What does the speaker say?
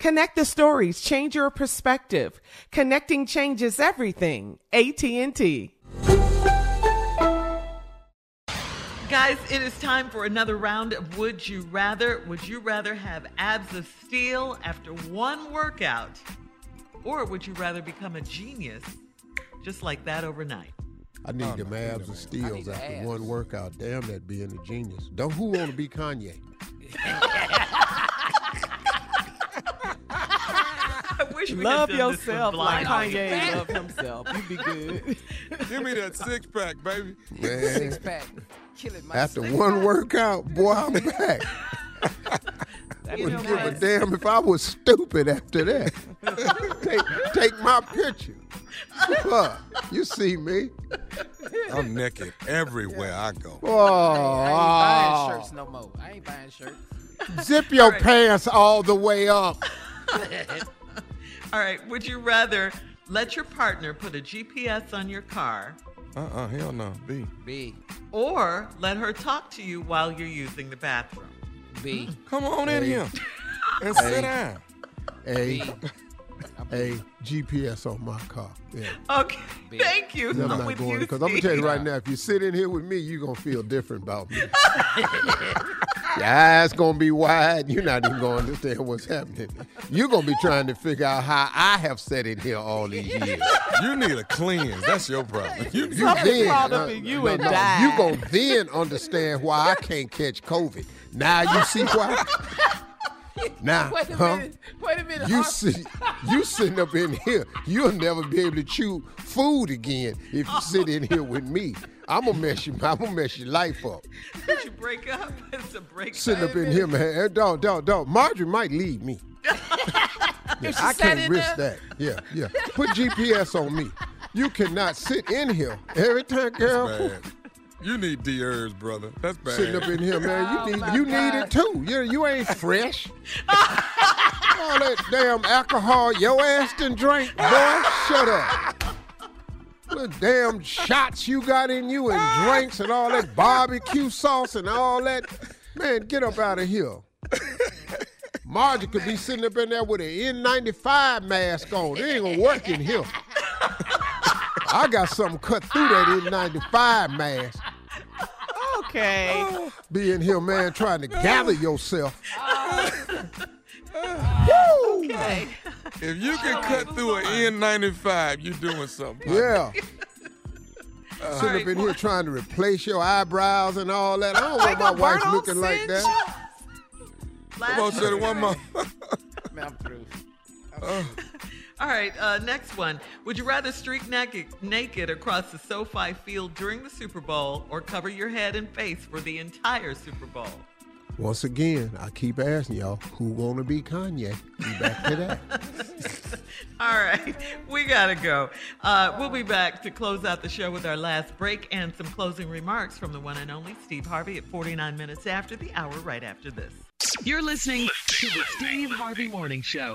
Connect the stories, change your perspective. Connecting changes everything. AT&T. Guys, it is time for another round of Would You Rather. Would you rather have abs of steel after one workout? Or would you rather become a genius just like that overnight? I need them abs of steels after one workout. Damn that being a genius. Don't who want to be Kanye? wish we Love had done this yourself like blind Kanye audience. loved himself. You'd be good. Give me that six pack, baby. Man, pack. Kill it after one workout, boy, I'm back. I You wouldn't know give a damn if I was stupid after that. take, take my picture. Huh, you see me? I'm naked everywhere I go. Oh. I ain't buying Oh, shirts no more. I ain't buying shirts. zip your pants all the way up. All right, would you rather let your partner put a GPS on your car Uh-uh, hell no. B. B. or let her talk to you while you're using the bathroom? B. Come on in here and Hey. sit down. A, B. a GPS on my car. Yeah. Okay, thank you. I'm I'm not with going because I'm gonna tell you right now, if you sit in here with me, you're gonna feel different about me. Your eyes gonna be wide. You're not even gonna understand what's happening. You're gonna be trying to figure out how I have sat in here all these years. You need a cleanse. That's your problem. You, you Something crawled uh, you no, and no, died. You gonna then understand why I can't catch COVID. Now you see why. Now, Wait a huh? minute. Wait a minute. You sit, you sitting up in here. You'll never be able to chew food again if you sit in here with me. I'm gonna mess you. I'm gonna mess your life up. Did you break up? It's a break Sitting up in here, man. Eh, Dog, dog, dog. Marjorie might leave me. Yeah, I can't risk there? that. Yeah, yeah. Put GPS on me. You cannot sit in here every time, girl. Bad. You need D herbs, brother. That's bad. Sitting up in here, man. Oh, You my need you need it too. You you ain't fresh. All that damn alcohol your ass done drink, boy. Shut up. the damn shots you got in you and drinks and all that barbecue sauce and all that. Man, get up out of here. Margie could be sitting up in there with an N95 mask on. It ain't gonna work in here. I got something cut through that N95 mask. Okay. Being here, man, trying to gather yourself. Okay. If you can cut through an N95, you're doing something. Yeah. Sitting up in here trying to replace your eyebrows and all that. I don't want my wife looking like that. Come on, say it one more. Man, I'm through. All right, uh, next one. Would you rather streak naked, naked across the SoFi field during the Super Bowl or cover your head and face for the entire Super Bowl? Once again, I keep asking y'all, who gonna be Kanye? Be back to that. All right, we gotta go. Uh, we'll be back to close out the show with our last break and some closing remarks from the one and only Steve Harvey at 49 minutes after the hour, right after this. You're listening to the Steve Harvey Morning Show.